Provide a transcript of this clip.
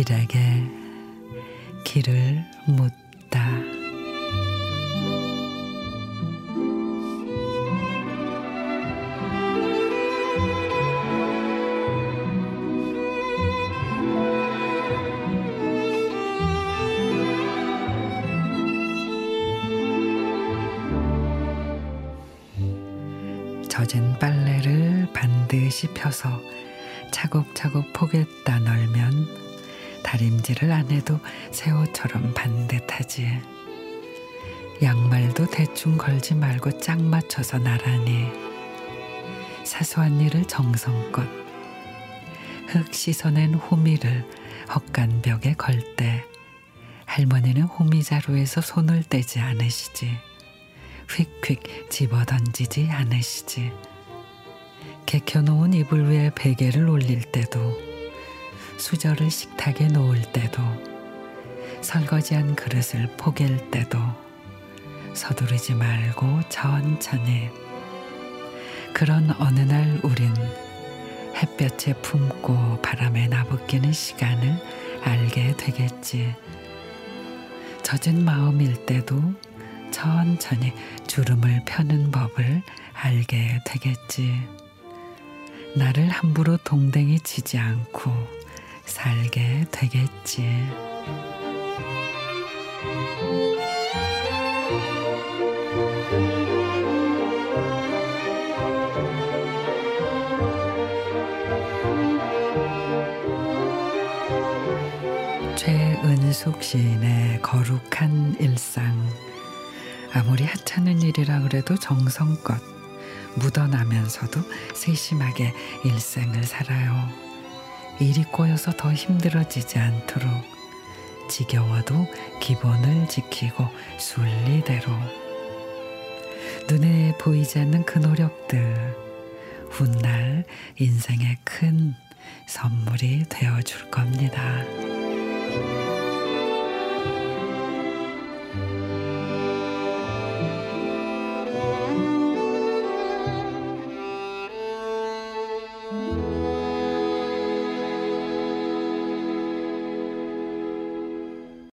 길에게 길을 묻다. 젖은 빨래를 반드시 펴서 차곡차곡 포개다 널면 다림질을 안 해도 새 옷처럼 반듯하지. 양말도 대충 걸지 말고 짝 맞춰서 나란히. 사소한 일을 정성껏. 흙 씻어낸 호미를 헛간 벽에 걸 때 할머니는 호미자루에서 손을 떼지 않으시지. 휙휙 집어 던지지 않으시지. 개켜놓은 이불 위에 베개를 올릴 때도 수저를 식탁에 놓을 때도 설거지한 그릇을 포갤 때도 서두르지 말고 천천히 그런 어느 날 우린 햇볕에 품고 바람에 나부끼는 시간을 알게 되겠지. 젖은 마음일 때도 천천히 주름을 펴는 법을 알게 되겠지. 나를 함부로 동댕이 치지 않고 살게 되겠지. 최은숙 시인의 거룩한 일상. 아무리 하찮은 일이라 그래도 정성껏 묻어나면서도 세심하게 일생을 살아요. 일이 꼬여서 더 힘들어지지 않도록 지겨워도 기본을 지키고 순리대로 눈에 보이지 않는 그 노력들 훗날 인생의 큰 선물이 되어 줄 겁니다.